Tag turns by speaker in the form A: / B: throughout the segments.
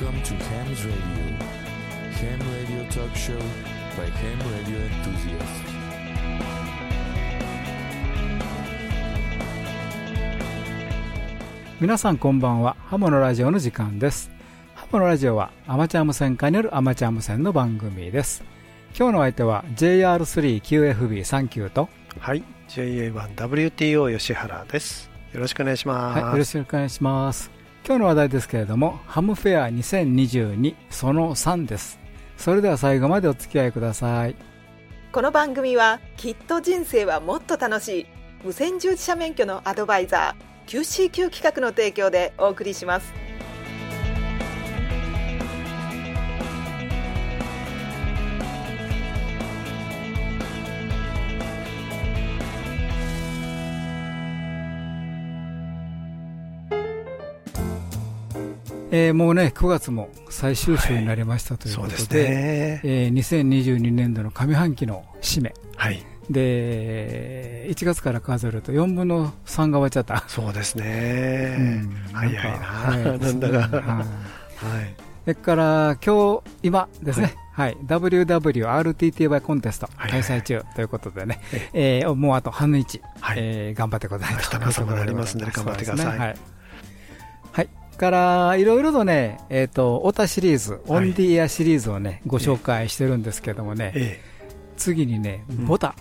A: Welcome to Ham's Radio. Ham Radio Talk Show by Ham Radio Enthusiasts.
B: 皆さんこんばんは。ハモのラジオの時間です。ハモのラジオはアマチュア無線化によるアマチュア無線の番組です。今日の相手は JR3QFB39 と。
C: はい。JA1WTO 吉原です。よろしくお願いします、
B: はい、よろしくお願いします今日の話題ですけれどもハムフェア2022その3です。それでは最後までお付き合いください。
D: この番組はきっと人生はもっと楽しい無線従事者免許のアドバイザー QCQ 企画の提供でお送りします。
B: えー、もうね9月も最終週になりましたということで,、はいでね。えー、2022年度の上半期の締め、
C: はい、
B: で1月から数えると4分の3が終わっちゃった。
C: そうですね、うん、早いな、はい、なんだか、はい、
B: それから今日今ですね、はい、WWRTTY コンテスト開催中ということでね、はい、えー、もうあと半日、はい。えー、頑張ってください
C: と。明日もありますので頑張ってください。はい
B: からいろいろとね、えっ、ー、と、オタシリーズ、オンディエアシリーズをね、ご紹介してるんですけどもね、ええ、次にね、ボタ。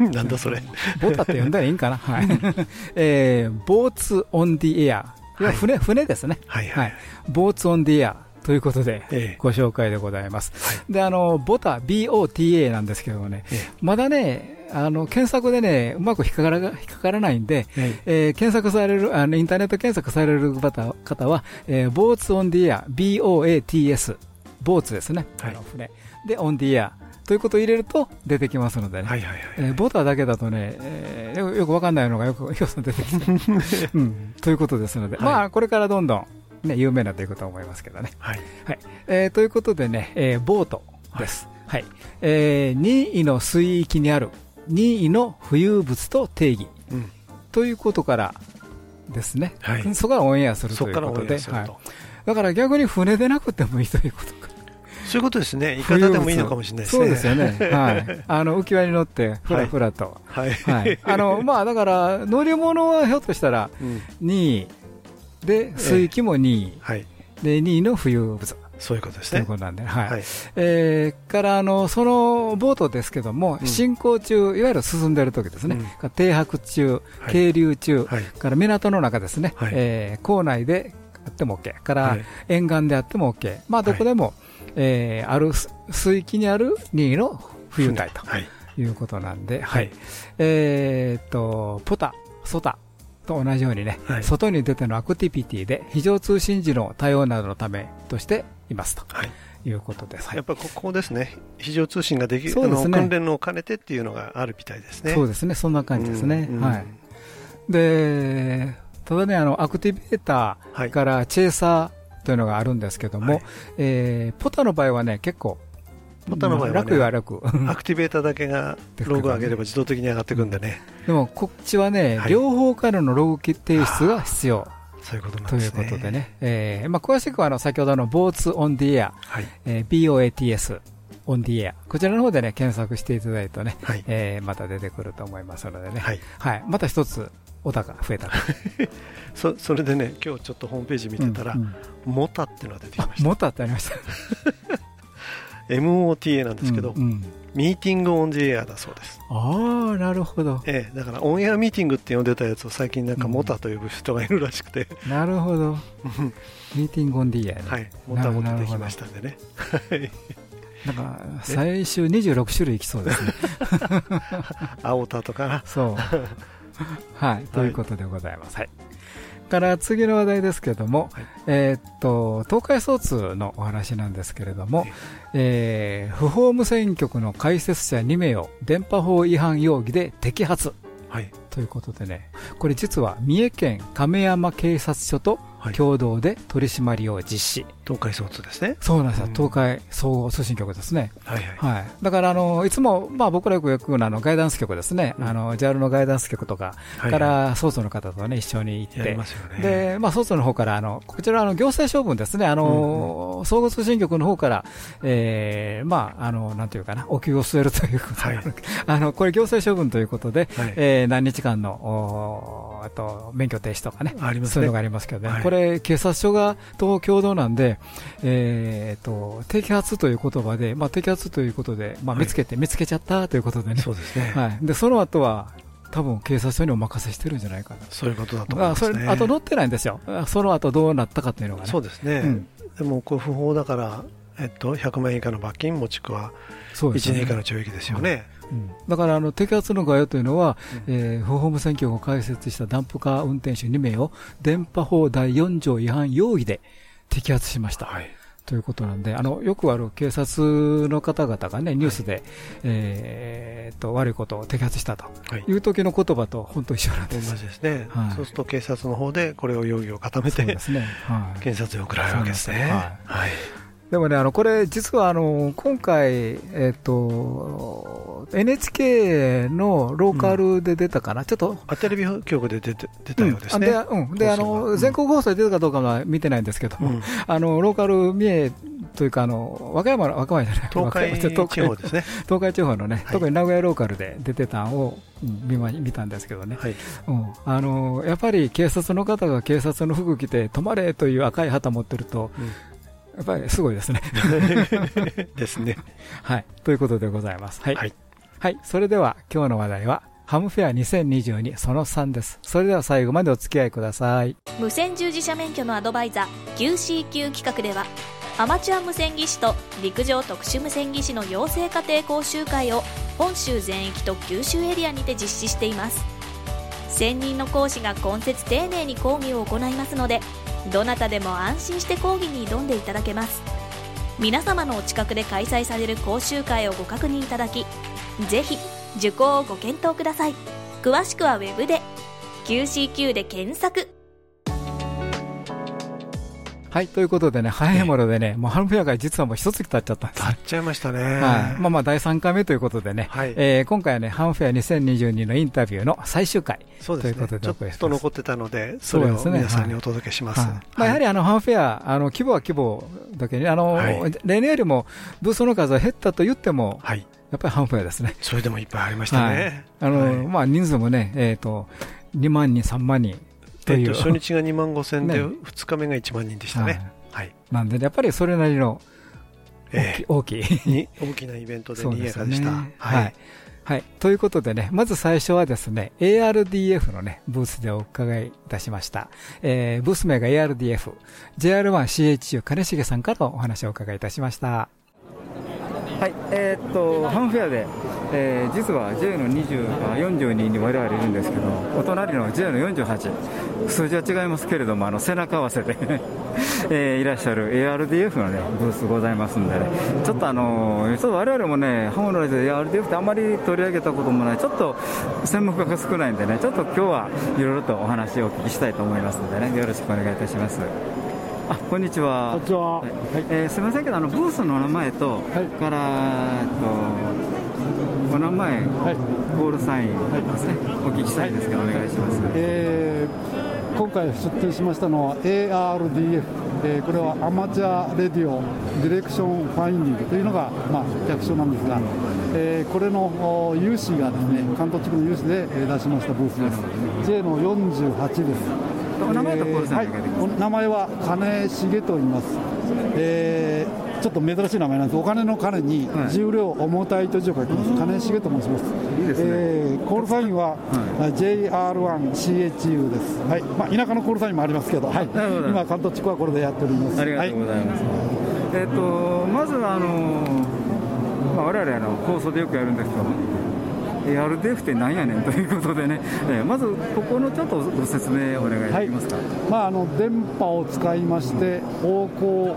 C: うん、なんだそれ。
B: ボタって呼んだらいいんかな？はい。えー、ボーツオンディエア。はい、船、船ですね。はい、はい、ボーツオンディエア。ということで、ご紹介でございます。はい、で、あの、ボタ、BOTA なんですけどもね、まだね、あの検索でね、うまく引っかから引っかからないんで、はい、えー、検索されるあの、インターネット検索される方方は、えー、ボーツオンディア、BOATS、ボーツですね、はい、あの船。で、オンディア。ということを入れると出てきますのでね、ボターだけだとね、えー、よくわかんないのがよく よく出てきて、うん、ということですので、はい、まあこれからどんどん、ね、有名なということは思いますけどね。はい。はい。えー、ということでね、えー、ボートです。はい、はい、えー、任意の水域にある任意の浮遊物と定義、うん、ということからですね、はい、そこからオンエアするということで、はい、だから逆に船でなくてもいいということか。
C: そういうことですね、いかだでもいいのかもしれないです
B: ね。そうですよね、はい、あの浮き輪に乗って、ふらふらと、はい。はい。あの まあ、だから乗り物はひょっとしたら2位、で水域も2位、はい、で2位の浮遊物。
C: そういうことですね。という
B: ことなんで、はい。はい、えー、からあのそのボートですけども、うん、進行中、いわゆる進んでいる時ですね、うん、停泊中、係留中、はい、から港の中ですね、はい、えー、港内であっても OK、から沿岸であっても OK、まあどこでも、はい、えー、ある水域にある任意の浮遊体ということなんで、はい。えっと、ポタ、ソタ、と同じようにね、はい、外に出てのアクティビティで非常通信時の対応などのためとしていますと。はいいうことです。
C: やっぱりここですね、非常通信ができる、そうですね、訓練を兼ねてっていうのがあるみたいですね。
B: そうですね、そんな感じですね。うんうん、はい。で、ただね、あの、アクティベーターからチェイサーというのがあるんですけども、はい、えー、ポタの場合はね、結構、
C: ポタの場合は、ね、
B: 楽は楽。
C: アクティベーターだけがログを上げれば 自動的に上がっていくんでね。
B: でも、こっちはね、はい、両方からのログ提出が必要。
C: そういうことなんですね。
B: ということでね。えー、まあ、詳しくは、あの、先ほどの、ボーツオンディエア、はい、えー、BOATS、オンディエア。こちらの方でね、検索していただいてね、はい、えー、また出てくると思いますのでね。はい。はい。また一つ、お高増えた
C: そそれでね、今日ちょっとホームページ見てたら、うんうん、モタっていうのが出てきました。
B: モタってありました。
C: MOTA なんですけど、うんうん、ミーティングオンジエアだそうです。
B: ああなるほど、
C: ええ、だからオンエアミーティングって呼んでたやつを最近なんかモタと呼ぶ人がいるらしくて、
B: うん、なるほど。ミーティングオンディエア、ね、
C: はい。モタも出てきましたんでね。
B: なんか最終26種類いきそうですね。
C: 青田とか
B: そう。はい、ということでございます、はい。から次の話題ですけれども、はい、えっと東海総通のお話なんですけれども、はい、えー、不法無線局の解説者2名を電波法違反容疑で摘発、はい、ということでねこれ実は三重県亀山警察署と共同で取り締まりを実施、
C: 東海総通ですね。
B: そうなんですよ、東海総合通信局ですね。はいはい。はい、だから、あの、いつも、まあ僕らよくよくあの、ガイダンス局ですね。あの、JAL のガイダンス局とか、から、総通の方とね、一緒に行って。で、まあ総通の方から、あの、こちら、あの、行政処分ですね。あの、総合通信局の方から、ええ、まあ、あの、なんていうかな、お給を据えるということで、あの、これ行政処分ということで、え何日間の、おあと、免許停止とかね。そういうのがありますけどね。これ、警察署が、と共同なんで、えーと、摘発という言葉で、まあ、摘発ということで、まあ、見つけて、はい、見つけちゃったということでね、
C: そうですね。
B: はい、でその後は多分警察署にお任せしてるんじゃないかな。
C: そういうことだと思います、ね、
B: あそれあと載ってないんですよ、その後どうなったかというのがね。
C: そうですね、うん、でもこう不法だから、えっと、100万円以下の罰金、もしくは1年以下の懲役ですよね。
B: うん、だからあの摘発の概要というのは、うん、えー、不法無線局を開設したダンプカー運転手2名を電波法第4条違反容疑で摘発しました。はい。ということなんで、あの、よくある警察の方々がね、ニュースで、はい、えー、と、悪いことを摘発したとい。う時の言葉と本当一緒なんです。
C: 同じですね、はい。そうすると警察の方でこれを容疑を固めて、ですね、はい、検察に送られるわけですね。はい
B: でもね、あのこれ、実はあの今回、えっと、NHK のローカルで出たかな、ちょっと。
C: テレビ局で出て出たようですね。
B: うん。であの全国放送で出たかどうかは見てないんですけども、あのローカル三重というか、あの和歌山の、和歌山じゃない、
C: 東海地方ですね。
B: 東海地方のね、特に名古屋ローカルで出てたのを、見ま見たんですけどね、はい。うん、あのやっぱり警察の方が警察の服着て、止まれという赤い旗持ってると、やっぱりすごいですね。
C: ですね。
B: はい。ということでございます。はい。はい、はい、それでは今日の話題は、ハムフェア2022その3です。それでは最後までお付き合いください。
E: 無線従事者免許のアドバイザー QCQ 企画では、アマチュア無線技師と陸上特殊無線技師の養成家庭講習会を本州全域と九州エリアにて実施しています。専任の講師が今節丁寧に講義を行いますので、どなたでも安心して講義に挑んでいただけます。皆様のお近くで開催される講習会をご確認いただきぜひ受講をご検討ください。詳しくは Web で QCQ で検索。
B: はい、ということでね、早いものでね、もうハルフェアが実はもう一月経っちゃったんです。
C: 経っちゃいましたね。はい。
B: まあまあ第3回目ということでね、はい、えー、今回はね、ハンフェア2022のインタビューの最終回。
C: ということでちょっと残ってたので、それを皆さんにお届けします。ま
B: あやはりあの、ハンフェア、あの、規模は規模だけに、あの、はい、例年よりもブースの数は減ったと言っても、はい。やっぱりハンフェアですね。
C: それでもいっぱいありましたね。
B: あの、まあ人数もね、えっ、と、2万人、3万人。
C: えっと、初日が2万5千で、2日目が1万人でしたね。
B: はい、なんで、ね、やっぱりそれなりの大きい、
C: えー、大きなイベントで賑やかでした。ね、はい、
B: はいはい。ということでね、まず最初はですね、ARDF のね、ブースでお伺いいたしました。えー、ブース名が ARDF、JR1CHU 金重さんからお話をお伺いいたしました。はい、えー、っと、ハンフェアで、えー、実は J の20あ42に我々いるんですけど、お隣の J の48、数字は違いますけれども、あの背中合わせで えー、いらっしゃる ARDF のね、ブースございますんでね、ちょっとあのー、ちょっと我々もね、ハムのラジオで ARDF ってあんまり取り上げたこともない、ちょっと専門家が少ないんでね、ちょっと今日はいろいろとお話をお聞きしたいと思いますのでね、よろしくお願いいたします。あこんにちは。
F: こんにちは。はい、
B: えー、すみませんけど、あのブースの名前と、はい、から、えっと、お名前、はい、コールサインですね、お聞きしたいんですけど、お願いします。
F: えー、今回出展しましたのは ARDF、えー、これは Amateur Radio Direction Finding というのが、まあ、略称なんですが、えー、これの有志がですね関東地区の有志で出しましたブースです。J の48です。
B: お名前とコールサインはい、
F: 名前は金重と言います、えー、ちょっと珍しい名前なんです。お金の金に重量重たいと字を書きます、はい、金重と申します。いいですね、えー、コールサインは、はい、JR1CHU です、はい。まあ、田舎のコールサインもありますけど、はい、今関東地区はこれでやっております。
B: ありがとうございます、はい、えっ、ー、とまずあのまあ、我々あの放送でよくやるんですけど ARDF ってなんやねんということでね、えー、まずここのちょっとご説明お願いできますか、はい、
F: まあ、あの電波を使いまして、方向、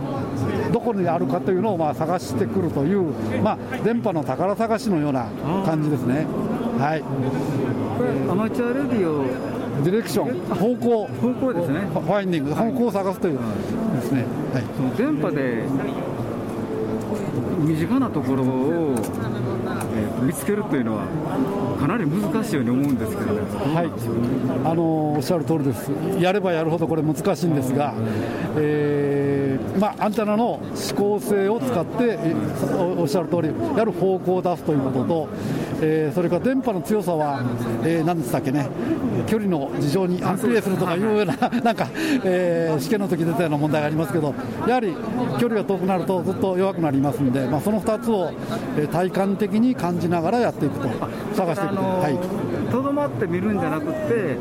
F: どこにあるかというのをまあ探してくるという、まあ、電波の宝探しのような感じですね。はい、
B: これアマチュアレディオ。
F: ディレクション、方向、
G: 方向ですね、
F: ファインディング、方向を探すというですね、
G: はい、その電波で身近なところを、えー、見つけるというのは、かなり難しいように思うんですけど、ね、
F: はい。あのおっしゃる通りです、やればやるほどこれ、難しいんですが、えーまあ、アンテナの指向性を使って、おっしゃる通り、やる方向を出すということと、えー、それから電波の強さは、えー、何でしたっけね、距離の事情にアンプリエするとかいうような、なんか、えー、試験の時出たような問題がありますけど、やはり距離が遠くなるとずっと弱くなりますんで、まあ、その2つを、えー、体感的に感じながらやっていくと、探していくと。
G: とど、まって見るんじゃなくて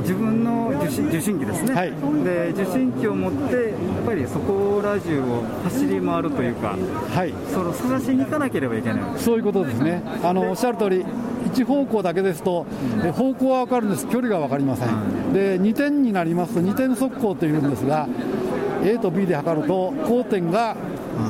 G: 自分の受信受信機ですね、はい、で受信機を持って、やっぱりそこラジオを走り回るというか、はい、その探しに行かなければいけない。
F: そういうことですね、あのおっしゃる通り、一方向だけですと、うん、方向は分かるんです、距離が分かりません、うん、で2点になりますと、2点速攻というんですが、A と B で測ると、交点が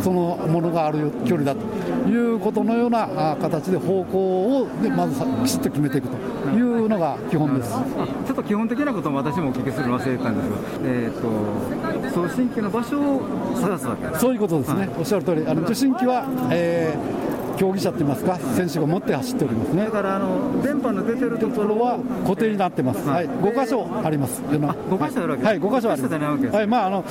F: そのものがある距離だということのような形で方向をまずきちっと決めていくというのが基本です。
G: ちょっと基本的なことも私もお聞きするの忘れてたんですが、えーと、送信機の場所を探すわけ
F: そういうことですね、はい、おっしゃる通りあの受信機は、えー競技者って言いますか、選手が持って走っておりますね。
G: だからあの電波の出てるところは
F: 固定になってます。はい、5箇所あります。
G: 5箇所あるわけ
F: はい、5箇所あります。はい、まああの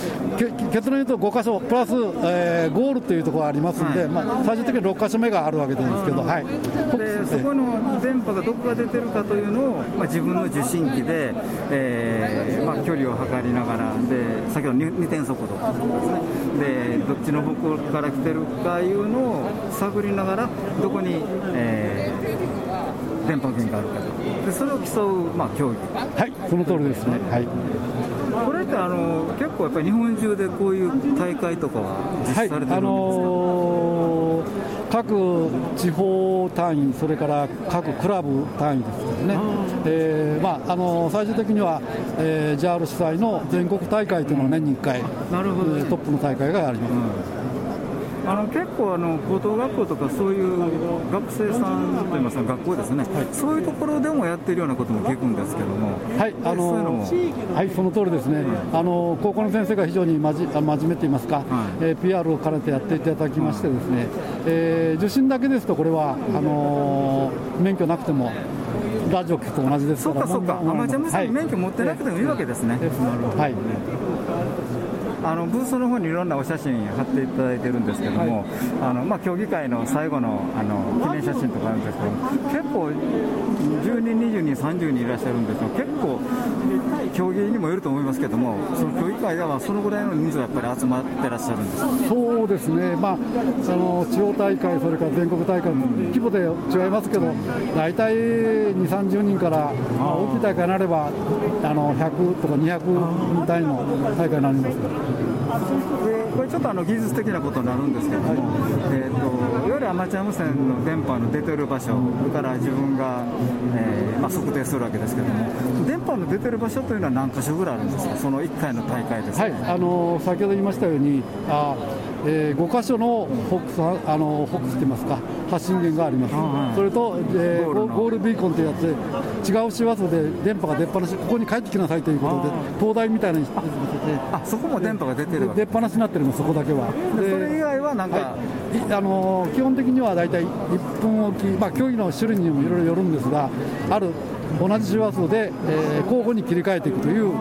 F: 結論言うと5箇所プラス、えー、ゴールっていうところがありますんで、まあ最終的に6箇所目があるわけですけど、はい。
G: でそこの電波がどこが出てるかというのをまあ自分の受信機で、えー、まあ距離を測りながらで先ほど2点速度ですね。でどっちの方向から来てるかいうのを探りながらがらどこに、えー、電波源があるかと。でそれを競う、まあ、競技。
F: はいその通りですね。はい。
G: これってあの結構やっぱり日本中でこういう大会とかは実施されてるんですか、はいあのー、
F: 各地方単位、それから各クラブ単位ですけどね、えーまああのー、最終的には、えー、JAL 主催の全国大会というのを年に1回、なるほど、トップの大会があります。うん
G: あの結構あの高等学校とかそういう学生さんといいますか学校ですね、はい、そういうところでもやってるようなことも聞くんですけども、
F: はいあのはいその通りですね、あの高校の先生が非常にまじ真面目といいますか、はい。えー、PR を兼ねてやっていただきましてですね、はい、えー、受信だけですとこれはあのー、免許なくてもラジオ局と同じです
G: から。そうかそうか。アマチュア無線免許持ってなくてもいいわけですね、はいあのブースの方にいろんなお写真貼っていただいてるんですけども、はい、あのまあ、競技会の最後のあの記念写真とかあるんですけど結構10人、20人、30人いらっしゃるんですけど結構競技にもよると思いますけどもその競技会ではそのぐらいの人数やっぱり集まってらっしゃるんです
F: そうですね、まあ、その地方大会、それから全国大会、規模で違いますけど大体2、30人から、まあ、大きい大会になればあの100とか200人単位の大会になります。
G: これちょっとあの技術的なことになるんですけども、えーと、いわゆるアマチュア無線の電波の出てる場所、から自分が、えーまあ、測定するわけですけども、電波の出てる場所というのは何箇所ぐらいあるんですか、その1回の大会です、
F: ね、はいあの先ほど言いましたように、あえー、5箇所のホックスあのホックスって言いますか、発信源があります、はい、それと、えー、ゴールビーコンというやつで、違う周波数で電波が出っ放し、ここに帰ってきなさいということで、東大みたいなにして
G: あそこも電波が出てる
F: 出っ放しになってるの、そこだけは。
G: でそれ以外はなんか、は
F: い、あの基本的には大体1分おき、まあ、競技の種類にもいろいろよるんですが、ある同じ周波数で、えー、交互に切り替えていくという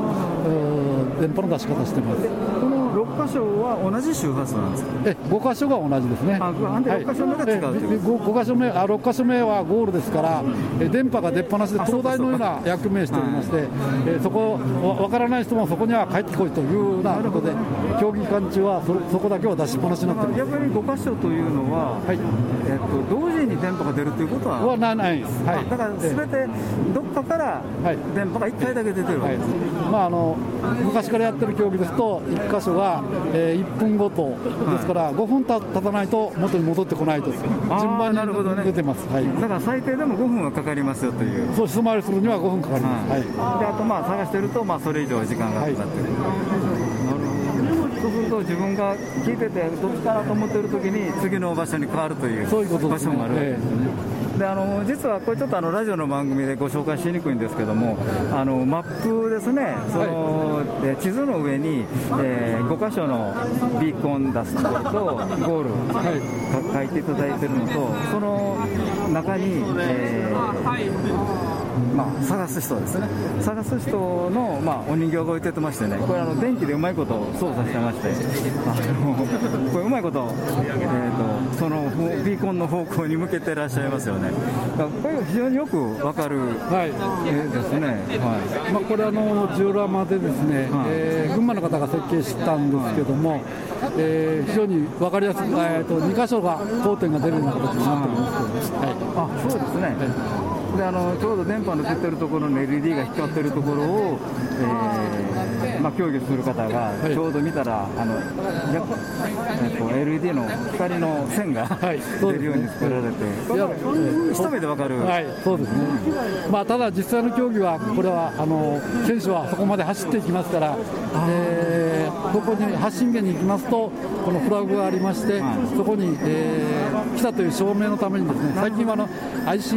F: 電波の出し方してます。
G: 6箇所は同じ周波数なんですか？え
F: 5箇所が同じですね、
G: あなんで6箇所目が違うという、
F: 5, 5箇所目あ6箇所目はゴールですから、え電波が出っ放しで東大のような役目しておりまして、えそこ、分からない人もそこには帰ってこいというようなことで、競技期間中はそそこだけは出しっぱなしになってます。
G: 逆に5箇所というのは、はい。えーと、同時に電波が出るということは？
F: はないです、
G: はい、だからすべてどっかから電波が1回だけ出てるわけです、はい、まあ、あの
F: 昔からやってる競技ですと、1箇所が、えー、1分ごと。ですから、5分た経たないと元に戻ってこないと、順番に出てます、
G: はい、だから最低でも5分はかかりますよという、
F: そう、質回りするには5分かかります、はい、で
G: あとまあ探してると、まあ、それ以上時間がかかってる。はい。そうすると自分が聞いててどっちかなと思ってる時に次の場所に変わるという場所もあるわけですね。であの実はこれちょっとあのラジオの番組でご紹介しにくいんですけどもあのマップですねその、はい、地図の上に、えー、5箇所のビーコン出すところとゴール、はい、書いていただいてるのとその中に、えーまあ、探す人ですね、探す人の、まあ、お人形が置いててましてね、これあの、電気でうまいこと操作してまして、あのこれ、うまいこと,、えーと、そのビーコンの方向に向けてらっしゃいますよね、これ、非常によくわかる、はい。えー、ですね、はい。
F: まあ、これあの、ジオラマでですね、はい、えー、群馬の方が設計したんですけども、はい、えー、非常に分かりやすく、えーと、2箇所が交点が出るような形になっております。けど、はい、
G: あそうですね。はいであのちょうど電波の出てるところの LED が光ってるところを、えーまあ、協議する方がちょうど見たら、はい、あのえっと、LED の光の線が、はい、出るように作られて、いや一目で分かる、
F: はい、そうですね、まあ、ただ実際の競技は、これはあの選手はそこまで走っていきますから、えー、ここに発信源に行きますと、このフラグがありまして、はい、そこに、えー、来たという証明のためにですね、最近はあの IC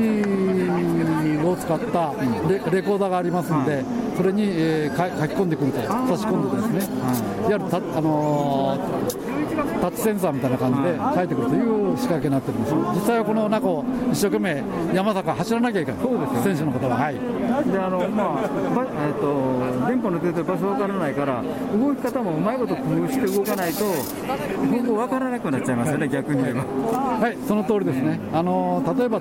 F: を使ったレレコーダーがありますので、それに、えー、書き込んでくると、差し込んでですね、い。わゆるた、あのー、タッチセンサーみたいな感じで書い。てくるという仕掛けになっております、実際はこの中を一生懸命山坂走らなきゃいけない、そうですね、選手の方は。はい。
G: であのまあえーと、電波の出てる場所分からないから、動き方もうまいこと工夫して動かないと、方向分からなくなっちゃいますよね、はい、逆に言えば。
F: はい、その通りですね、あの例えば、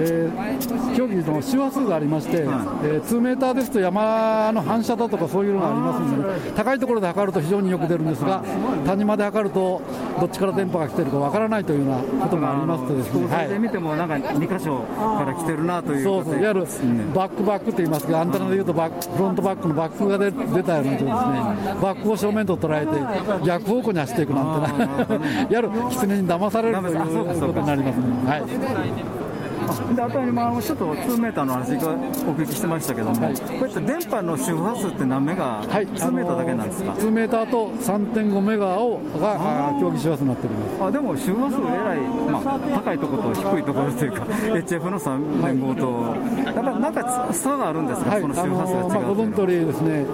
F: えー、競技の周波数がありまして、はい、えー、2メーターですと山の反射だとかそういうのがありますので、ね、高いところで測ると非常によく出るんですが、谷間で測ると、どっちから電波が来てるかわからないというようなこともありますとですね、
G: はい、で見てもなんか2箇所から来てるなという
F: そうそういわゆるバックバックと言いますか、アンテナでいうとバックフロントバックのバックが出出たような状ですね、バックを正面と捉えて逆方向に走っていくなんてな、いわゆる狐に騙されるということになりますね。はい
G: であとに、まあ、ちょっと2メーターの話がお聞きしてましたけども、はい、こうやって電波の周波数って何メガ、はい、2メーターだけなんですか
F: ？2メーターと3.5メガをが競技周波数になっております。
G: あでも周波数えらい、まあ、高いところと低いところというか HF の3.5と、やっぱなんか差があるんですか、はい、その周波数が違う、まあ、
F: ご存知通りですね。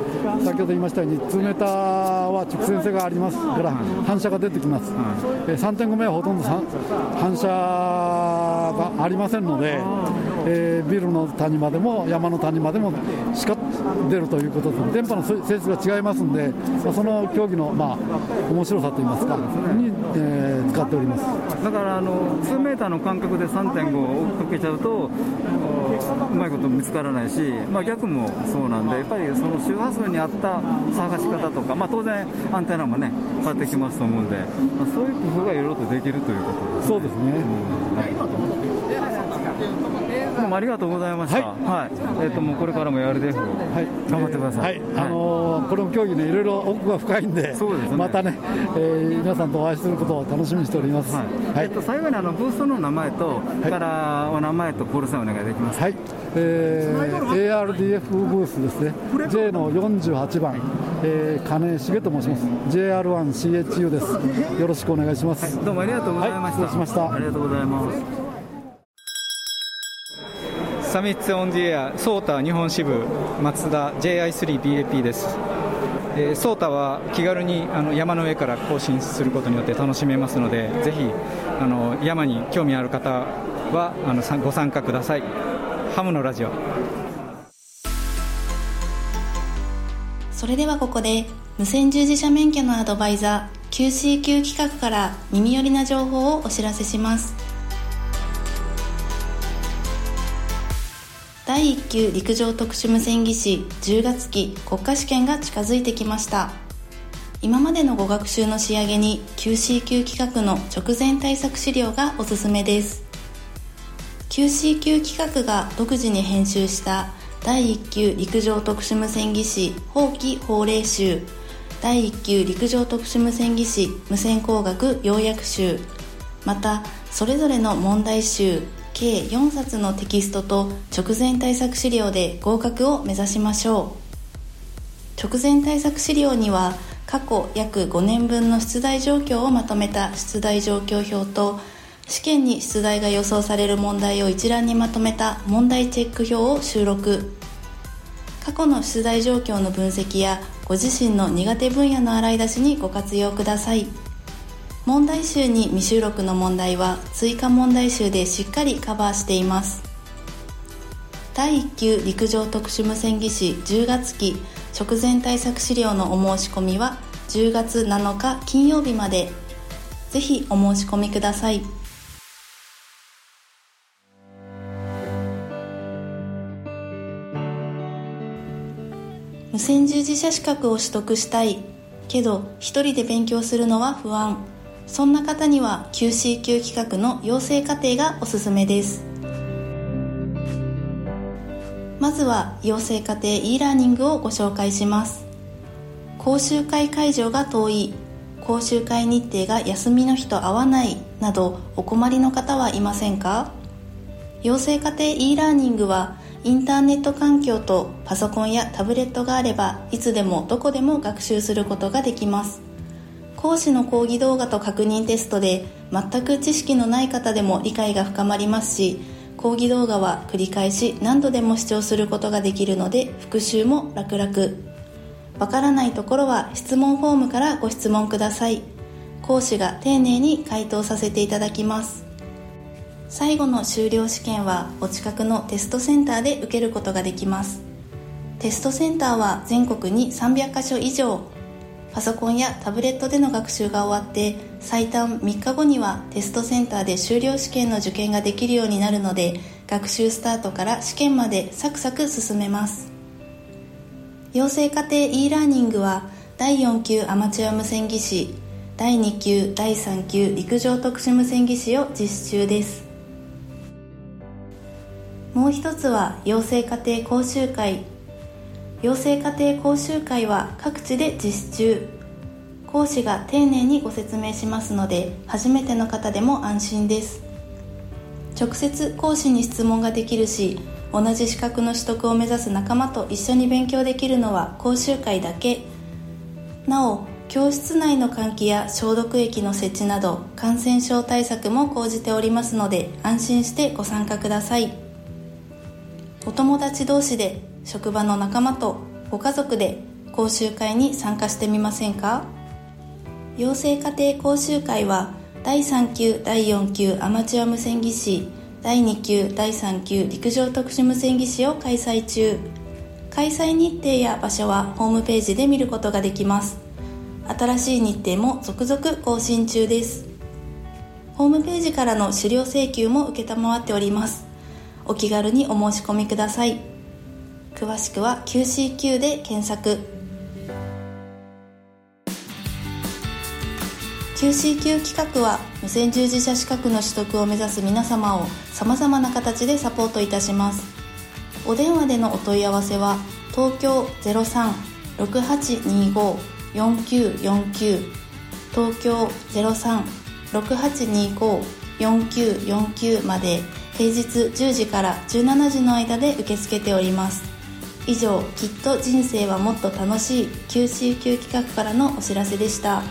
F: 先ほど言いましたように2メーターは直線性がありますから、反射が出てきます、はい、3.5メガはほとんど反射がありませんので、えー、ビルの谷までも山の谷までもしか出るということで、電波の性質が違いますので、まあ、その競技の、まあ、面白さといいますか、に、えー、使っております。
G: だからあの、2メーターの間隔で3.5をかけちゃうと、うまいこと見つからないし、まあ、逆もそうなんで、やっぱりその周波数に合った探し方とか、まあ、当然、アンテナもね、変わってきますと思うんで、まあ、そういう工夫がいろいろとできるということですね。
F: そうですね、うん、
G: もありがとうございました。はい。はい、えっ、ー、ともうこれからも RDF はい頑張ってください。
F: はい。あのー、この競技ねいろいろ奥が深いんで、そうですね。またね、えー、皆さんとお会いすることを楽しみにしております。はい。
G: はい、えっ、と最後にあのブースの名前と、はい、からお名前とコールサインお願いできます。
F: はい。えー、ARDF ブースですね。J の？48番、えー、金重と申します。JR1CHU です。よろしくお願いします。
G: はい、どうもありがとうございました。
F: はい、失礼しました。
G: ありがとうございます。
B: サミッツオンディエアソータ日本支部松田 JI3BAP です、えー、ソータは気軽にあの山の上から更新することによって楽しめますのでぜひあの山に興味ある方はあのご参加ください。ハムのラジオ。
H: それではここで無線従事者免許のアドバイザー QCQ 企画から耳寄りな情報をお知らせします第1級陸上特殊無線技師10月期国家試験が近づいてきました。今までのご学習の仕上げに QC 級企画の直前対策資料がおすすめです。QC 級企画が独自に編集した第1級陸上特殊無線技師法規法令集。第1級陸上特殊無線技師無線工学要約集。またそれぞれの問題集。計4冊のテキストと直前対策資料で合格を目指しましょう。直前対策資料には過去約5年分の出題状況をまとめた出題状況表と試験に出題が予想される問題を一覧にまとめた問題チェック表を収録。過去の出題状況の分析やご自身の苦手分野の洗い出しにご活用ください。問題集に未収録の問題は追加問題集でしっかりカバーしています。第1級陸上特殊無線技師10月期直前対策資料のお申し込みは10月7日金曜日まで。ぜひお申し込みください。無線従事者資格を取得したい。けど一人で勉強するのは不安。そんな方には QC 級企画の養成課程がおすすめです。まずは養成課程 e ラーニングをご紹介します。講習会会場が遠い講習会日程が休みの日と合わないなどお困りの方はいませんか？養成課程 e ラーニングはインターネット環境とパソコンやタブレットがあればいつでもどこでも学習することができます。講師の講義動画と確認テストで全く知識のない方でも理解が深まりますし講義動画は繰り返し何度でも視聴することができるので復習も楽々。わからないところは質問フォームからご質問ください。講師が丁寧に回答させていただきます。最後の修了試験はお近くのテストセンターで受けることができます。テストセンターは全国に300カ所以上。パソコンやタブレットでの学習が終わって最短3日後にはテストセンターで修了試験の受験ができるようになるので学習スタートから試験までサクサク進めます。養成家庭 e ラーニングは第4級アマチュア無線技師第2級第3級陸上特殊無線技師を実施中です。もう一つは養成家庭講習会。養成家庭講習会は各地で実施中。講師が丁寧にご説明しますので初めての方でも安心です。直接講師に質問ができるし同じ資格の取得を目指す仲間と一緒に勉強できるのは講習会だけ。なお教室内の換気や消毒液の設置など感染症対策も講じておりますので安心してご参加ください。お友達同士で職場の仲間とご家族で講習会に参加してみませんか？養成家庭講習会は第3級第4級アマチュア無線技師第2級第3級陸上特殊無線技師を開催中。開催日程や場所はホームページで見ることができます。新しい日程も続々更新中です。ホームページからの資料請求も承っております。お気軽にお申し込みください。詳しくは QCQ で検索。QCQ 企画は無線従事者資格の取得を目指す皆様をさまざまな形でサポートいたします。お電話でのお問い合わせは東京03-6825-4949東京03-6825-4949まで平日10時から17時の間で受け付けております。以上きっと人生はもっと楽しい QCQ 企画からのお知らせでした。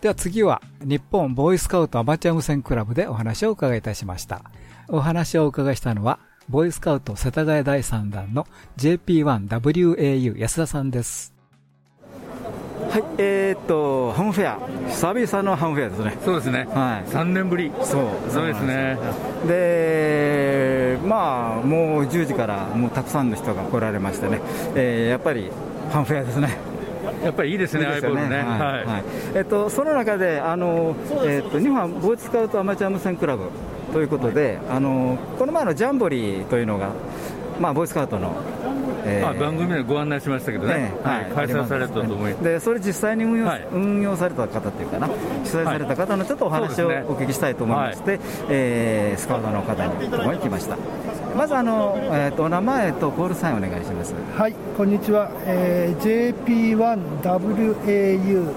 B: では次は日本ボーイスカウトアマチュア無線クラブでお話を伺いいたしました。お話をお伺いしたのはボーイスカウト世田谷第3弾の JP1WAU 安田さんです
G: はい、えー、っと、ハムフェア、久々のハムフェアですね。
I: そうですね。はい。3年ぶり。
G: そう。
I: そうですね。
G: で、まあ、もう10時からもうたくさんの人が来られましてね、えー、やっぱりハムフェアですね。
I: やっぱりいいですね、いいですよね。ねはい、はい、
G: えっと、その中で、あの、えっと、日本ボーイスカウトアマチュア無線クラブということで、あの、この前のジャンボリーというのが、まあ、ボーイスカウトの
I: えー、番組でご案内しましたけどね、はい、開催されたと思い
G: でそれ実際に運用,、運用された方っていうかな、主催された方のちょっとお話をお聞きしたいと思いまして、はい。えー、スカウトの方にここに来ました。まずあの、えーと、お名前とコールサインお願いします。
J: はいこんにちは、えー、JP1WAU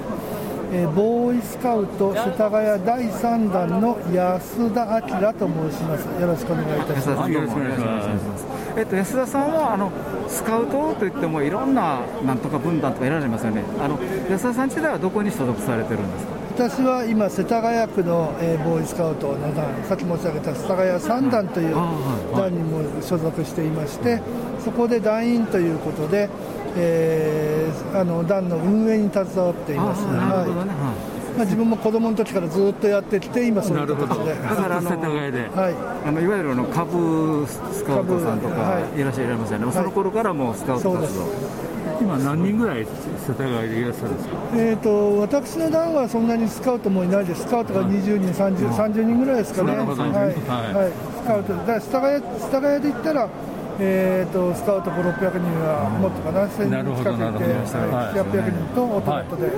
J: えー、ボーイスカウト世田谷第3弾の安田明と申します。よろしくお願いいたします。よろしくお願いし
G: ますえっと、安田さんはあのスカウトといってもいろんななんとか分団とかいられますよね。あの安田さん自体はどこに所属されてるんですか？
J: 私は今、世田谷区の、えー、ボーイスカウトの団、さっき申し上げた世田谷3団という団にも所属していまして、そこで団員ということで、えー、あの団の運営に携わっています。まあ、自分も子供の時からずっとやってきて、今そういうことで。
G: だからあの世田谷で、はい、あのいわゆるの株スカウトさんとかい。らっしゃいますよね、はい、その頃からもスカウト活動。
I: 今、何人ぐらい世田谷でいらっしゃるんですか、
J: えーと、私の団はそんなにスカウトもいないです、スカウトが20人、30, 30人ぐらいですかね、はい。はい。はい、スカウト。だから世田谷世田谷で言ったら、えーと、スカウト5、600人はもっとかな、1000人近くいて、はい、800人とオトマトで。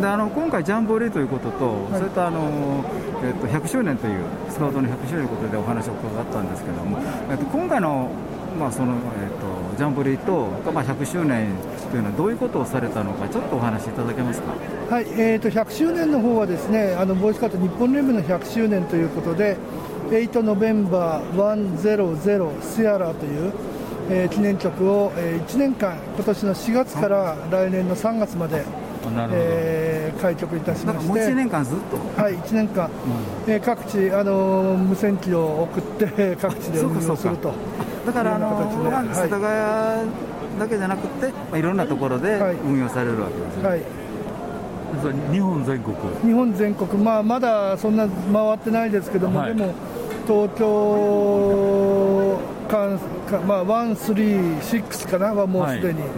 G: であの今回、ジャンボリーということと、はい、それとあの、えーと、100周年という、スカウトの100周年ということでお話を伺ったんですけれども、えーと、今回のまあそのえーと、ジャンボリーと、まあ、100周年というのはどういうことをされたのかちょっとお話しいただけますか、
J: はいえーと、100周年の方はですねあのボイスカット日本連盟の100周年ということで8ノベンバー100シアラという、えー、記念曲を、えー、1年間今年の4月から来年の3月までえー、開局いたしまして、もう
G: 1年間ずっと、
J: はい、1年間、うん、えー、各地、あの無線機を送って、各地で運用すると。
G: だから、あのー、世田谷だけじゃなくて、まあ、いろんなところで運用されるわけですね。はい。
I: 日本全国。
J: 日本全国、まあ、まだそんな回ってないですけども、はい、でも東京かか、まあ、1、3、6かなはもうすでに行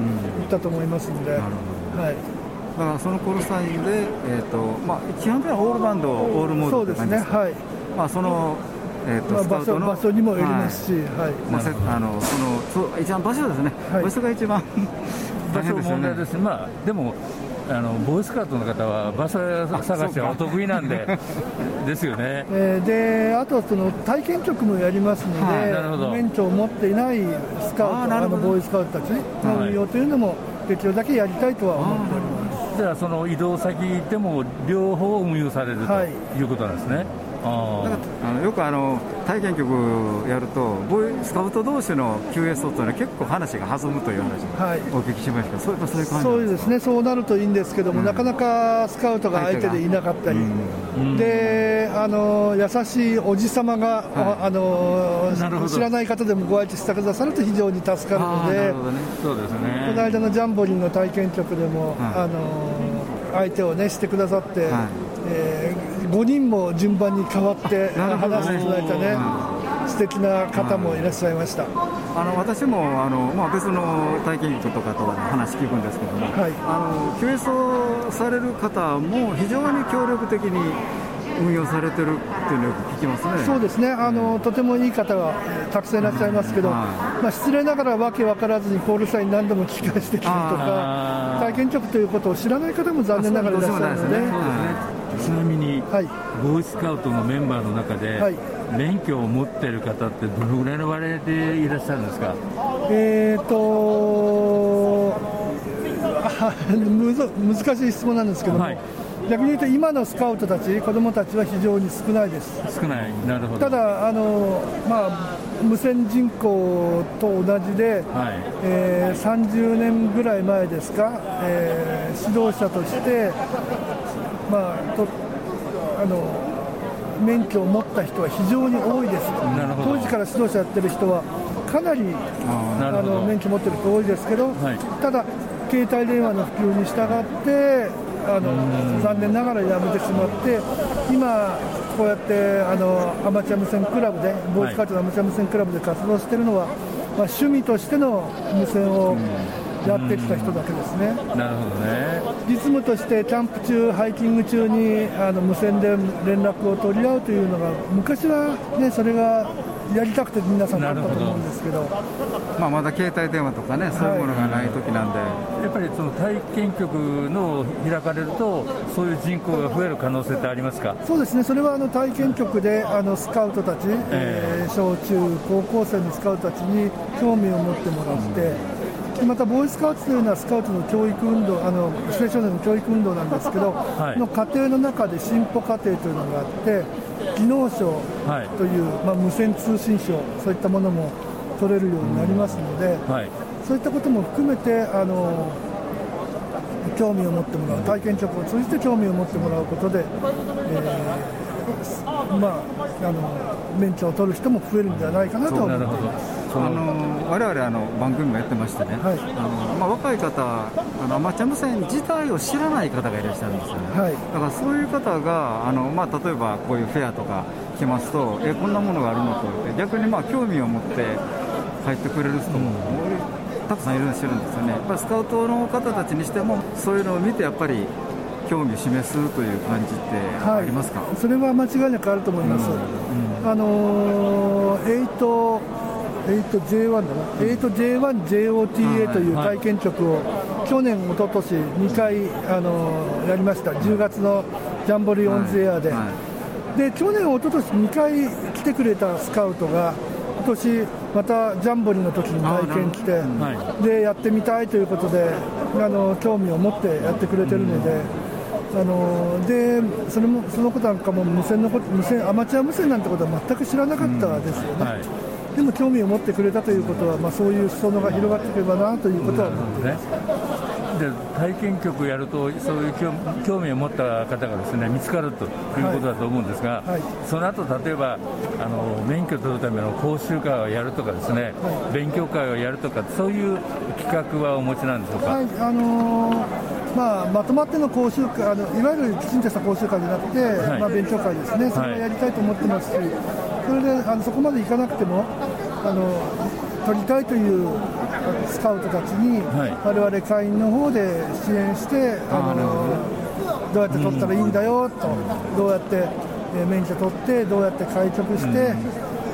J: ったと思いますので。はい、はい
G: だからそのコールサインで、えーとまあ、基本的にはオールバンド、オールモード
J: そうですね、はい。
G: まあ、そのえーと、
J: まあ、場所場所にもよりますし、はい。まあ、
G: あのそのそ一番場所ですね、はい、場所が一番
I: 場所問題ですね、まあ、でもあのボーイスカートの方は場所探しはお得意なんでですよね、
J: えー、であとその体験局もやりますので、はい、免許を持っていないスカウトあのボーイスカウトたちの運用というのもできるだけやりたいとは思っております、
I: じゃあその移動先でも両方運用されるということなんですね、
G: あのよくあの体験局やると、スカウト同士の QS というのは結構話が弾むという話をお聞きしました、はい、そういそういう感じ
J: そうですね、そうなるといいんですけども、うん、なかなかスカウトが相手でいなかったり、うん、であの優しいおじさまが、はい、あの知らない方でもご愛知してくださると非常に助かるので、ね、
I: そうですね。
J: この間のジャンボリーの体験局でも、はい、あの相手をねしてくださって、はい、えー5人も順番に変わって話していただいたね、素敵な方もいらっしゃいました、
G: あの私もあの、まあ、別の体験人とかと話聞くんですけども、はい、あの QS をされる方も非常に協力的に運用されてるっていうのをよく聞きますね。
J: そうですね。あの、とてもいい方がたくさんいらっしゃいますけど、まあ、失礼ながらわけ分からずにコールサイン何度も聞き返してきたりとか、体験局ということを知らない方も残念ながらいらっしゃるので。
I: ちなみに、はい、ボーイスカウトのメンバーの中で、はい、免許を持ってる方ってどのぐらいの割合でいらっしゃるんですか？
J: えーと 難しい質問なんですけども、はい、逆に言うと今のスカウトたち子どもたちは非常に少ないです。
I: 少ない。なるほど。
J: ただあの、まあ、無線人口と同じで、はい、えー、30年ぐらい前ですか、えー、指導者としてまあ、とあの免許を持った人は非常に多いです、当時から指導者やってる人はかなりあの免許持ってる人多いですけど、はい、ただ、携帯電話の普及に従ってあの残念ながらやめてしまって、今、こうやってあのアマチュア無線クラブで、ボーイスカートのアマチュア無線クラブで活動しているのは、まあ、趣味としての無線を。やってきた人だけですね。
I: なるほどね。
J: 実務としてキャンプ中、ハイキング中にあの無線で連絡を取り合うというのが、昔は、ね、それがやりたくて皆さんだったと思うんですけど。
G: まあ、まだ携帯電話とかね、そういうものがない時なんで、
I: はい、やっぱりその体験局の開かれると、そういう人口が増える可能性ってありますか？
J: そうですね、それはあの体験局であのスカウトたち、えー、小中高校生のスカウトたちに興味を持ってもらって、またボーイスカウトというのはスカウトの教育運動あの青少年の教育運動なんですけど、はい、の過程の中で進歩過程というのがあって技能賞という、はい、まあ、無線通信賞そういったものも取れるようになりますので、はい、そういったことも含めてあの興味を持ってもらう体験直を通じて興味を持ってもらうことで、えー、まああの免許を取る人も増えるんじゃないかなと思っています
G: あの我々あの番組もやってましてね、はい、あのまあ、若い方あのアマチュア無線自体を知らない方がいらっしゃるんですよね、はい、だからそういう方があの、まあ、例えばこういうフェアとか来ますとえこんなものがあるのとって逆にまあ興味を持って入ってくれる人も、たくさんいるんですよね。やっぱりスカウトの方たちにしてもそういうのを見てやっぱり興味を示すという感じってありますか、はい、
J: それは間違いなくあると思います、うん。うん、あのー、8 8J1 だな、8J1JOTA という体験局を去年、一昨年2回あのやりました、10月の Jamboree on the Air で、で去年、一昨年2回来てくれたスカウトが、今年またジャンボリーの時に体験来て、でやってみたいということであの、興味を持ってやってくれてるので。あのでそれもそのことなんかも無線の無線アマチュア無線なんてことは全く知らなかったですよね。はいでも興味を持ってくれたということは、まあ、そういう裾野が広がっていけばなということは思ってます。
I: で体験局やると、そういう興味を持った方がですね見つかるということだと思うんですが、はい。はい、その後例えばあの免許取るための講習会をやるとか、ですね、はい、勉強会をやるとか、そういう企画はお持ちなんでしょうか？
J: はい。あのー、まあ、まとまっての講習会あの、いわゆるきちんとした講習会じゃなくて、まあ、勉強会ですね、それをやりたいと思ってますし。それであのそこまでいかなくてもあの取りたいというスカウトたちに、はい、我々会員の方で支援してあのどうやって取ったらいいんだよと、どうやって、え免許取ってどうやって開局して、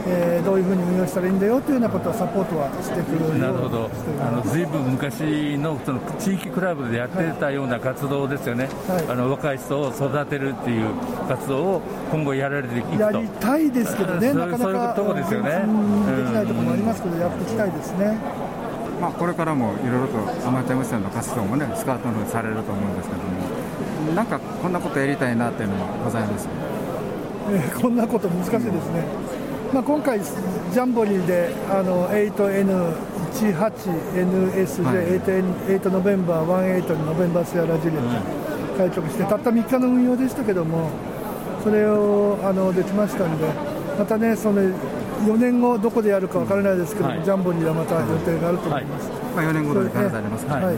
J: えー、どういうふうに運用したらいいんだよというようなことをサポートはしてくるなるほど。
I: あのずいぶん昔のその地域クラブでやってたような活動ですよね、はい、あの若い人を育てるっていう活動を今後やられていくと。
J: やりたいですけどね、なかなか
I: そういうとこですよね、
J: できないところもありますけど、やっていきたいですね。
G: まあ、これからもいろいろとアマチュア無線の活動もね、スカートのされると思うんですけども、なんかこんなことやりたいなっていうのはございます、
J: えー、こんなこと難しいですね。うんまあ、今回、ジャンボリーであの 8N18NSJ、はい、8, ノベンバー18ノベンバースヤラジリア開局して、たった3日の運用でしたけども、それをあのできましたんで、またね、その4年後、どこでやるか分からないですけども、はい、ジャンボリーはまた予定があると思います。はい、
G: まあ、4年後で必ずあります、ね、はい、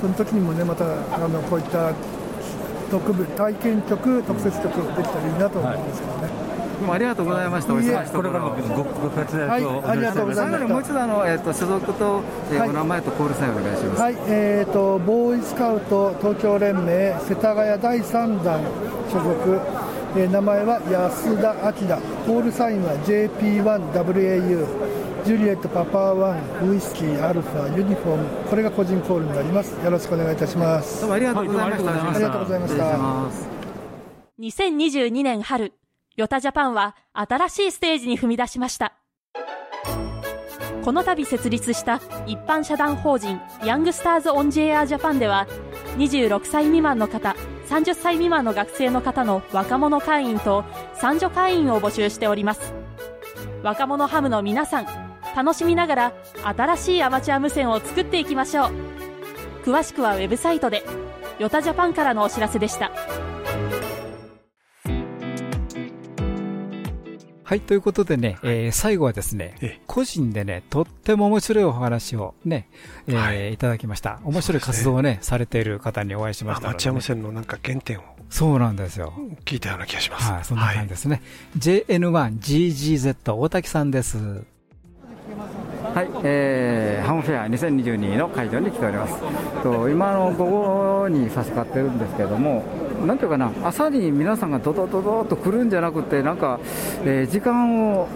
J: その時にもね、またあのこういった特部体験局、特設局できたらいいなと思いますけどね。
G: どうもありがとうございました。お忙しいとこれから
I: もご活躍を、はい、ありがとうございます。
G: もう一度あのえっ、ー、と所属と、えー、お名前とコールサインお願いします。
J: はい、えっ、ー、とボーイスカウト東京連盟世田谷第三弾所属。えー、名前は安田明。コールサインは JP1WAU ジュリエットパパワンウイスキーアルファユニフォーム。これが個人コールになります。よろしくお願いいたします。
G: どうもありがとうございました、
J: ありがとうございました。
E: 2022年春ヨタジャパンは新しいステージに踏み出しました。この度設立した一般社団法人ヤングスターズ・オン・ジェア・ジャパンでは26歳未満の方30歳未満の学生の方の若者会員と三女会員を募集しております。若者ハムの皆さん楽しみながら新しいアマチュア無線を作っていきましょう。詳しくはウェブサイトで。ヨタジャパンからのお知らせでした。
B: はい、ということでね、はい、えー、最後はですね、個人でね、とっても面白いお話をね、えー、はい、いただきました。面白い活動をね、ねされている方にお会いしました、ね。
C: アマチュア無線のなんか原点を。
B: そうなんですよ。
C: 聞いたような気がします。
B: はい、そんな感じですね。はい、JN1GGZ 大滝さんです。
K: はい、えー、ハムフェア2022の会場に来ております。と今の午後に差し掛かってるんですけれども、なんていうかな、朝に皆さんがドドドドと来るんじゃなくて、なんか、えー、時間を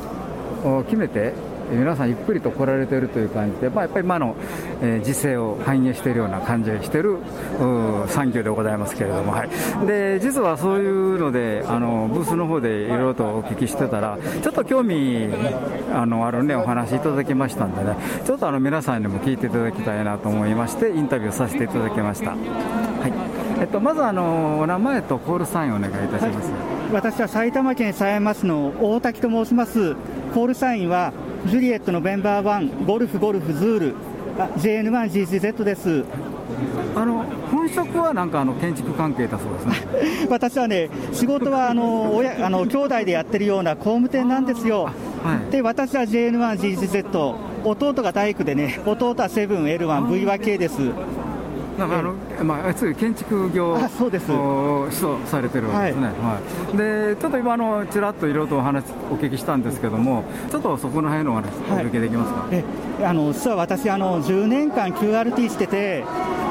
K: 決めて、
G: 皆さんゆっくりと来られているという感じで、まあ、やっぱり今の、えー、時勢を反映しているような感じがしている産業でございますけれども、はい、で実はそういうのであのブースの方でいろいろとお聞きしてたらちょっと興味あのあるねお話いただきましたんでねちょっとあの皆さんにも聞いていただきたいなと思いましてインタビューさせていただきました。はい。えっと、まずあのお名前とコールサインお願いいたします、
L: はい、私は埼玉県狭山市の大滝と申します。コールサインはジュリエットのメンバーワンゴルフゴルフズール。JN1GCZ です。
G: あの本職はなんかあの建築関係だそうですね。
L: 私はね仕事はあの親あの兄弟でやってるような工務店なんですよ、はい、で私は JN1GCZ 弟が大工でね弟はセブン L1V1K です
G: なんかあの、まあ、つい建築業を
L: そうです。
G: 主導されてるわけですね、はい、はい、でちょっと今の、ちらっといろいろとお話お聞きしたんですけども、ちょっとそこの辺のお話、お聞きできますか、
L: えあの実は私あの、10年間 QRT してて、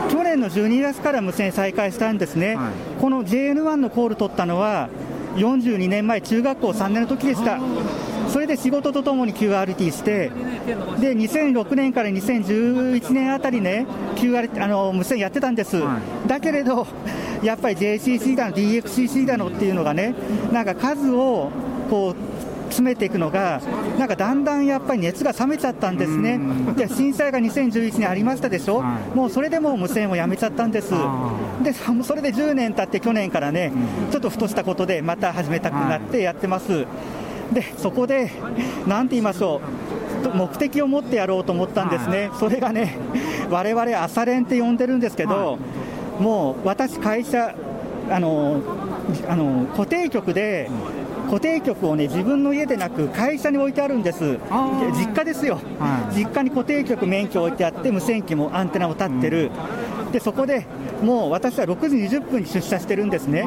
L: 去年の12月から無線再開したんですね、はい、この JN1 のコール取ったのは、42年前、中学校3年の時でした。それで仕事とともに QRT して、で2006年から2011年あたりね、QRT あの無線やってたんです、はい、だけれど、やっぱり JCC だの、DXCC だのっていうのがね、なんか数をこう詰めていくのが、なんかだんだんやっぱり熱が冷めちゃったんですね、で震災が2011年ありましたでしょ、はい、もうそれでもう無線をやめちゃったんです、でそれで10年経って、去年からね、ちょっとふとしたことで、また始めたくなってやってます。でそこで、なんて言いましょう、目的を持ってやろうと思ったんですね、はい、それがね、われわれ朝練って呼んでるんですけど、はい、もう私、会社、あのあの固定局で、固定局をね自分の家でなく会社に置いてあるんです、実家ですよ、はい、実家に固定局免許置いてあって、無線機もアンテナも立ってる、うん、でそこでもう私は6時20分に出社してるんですね、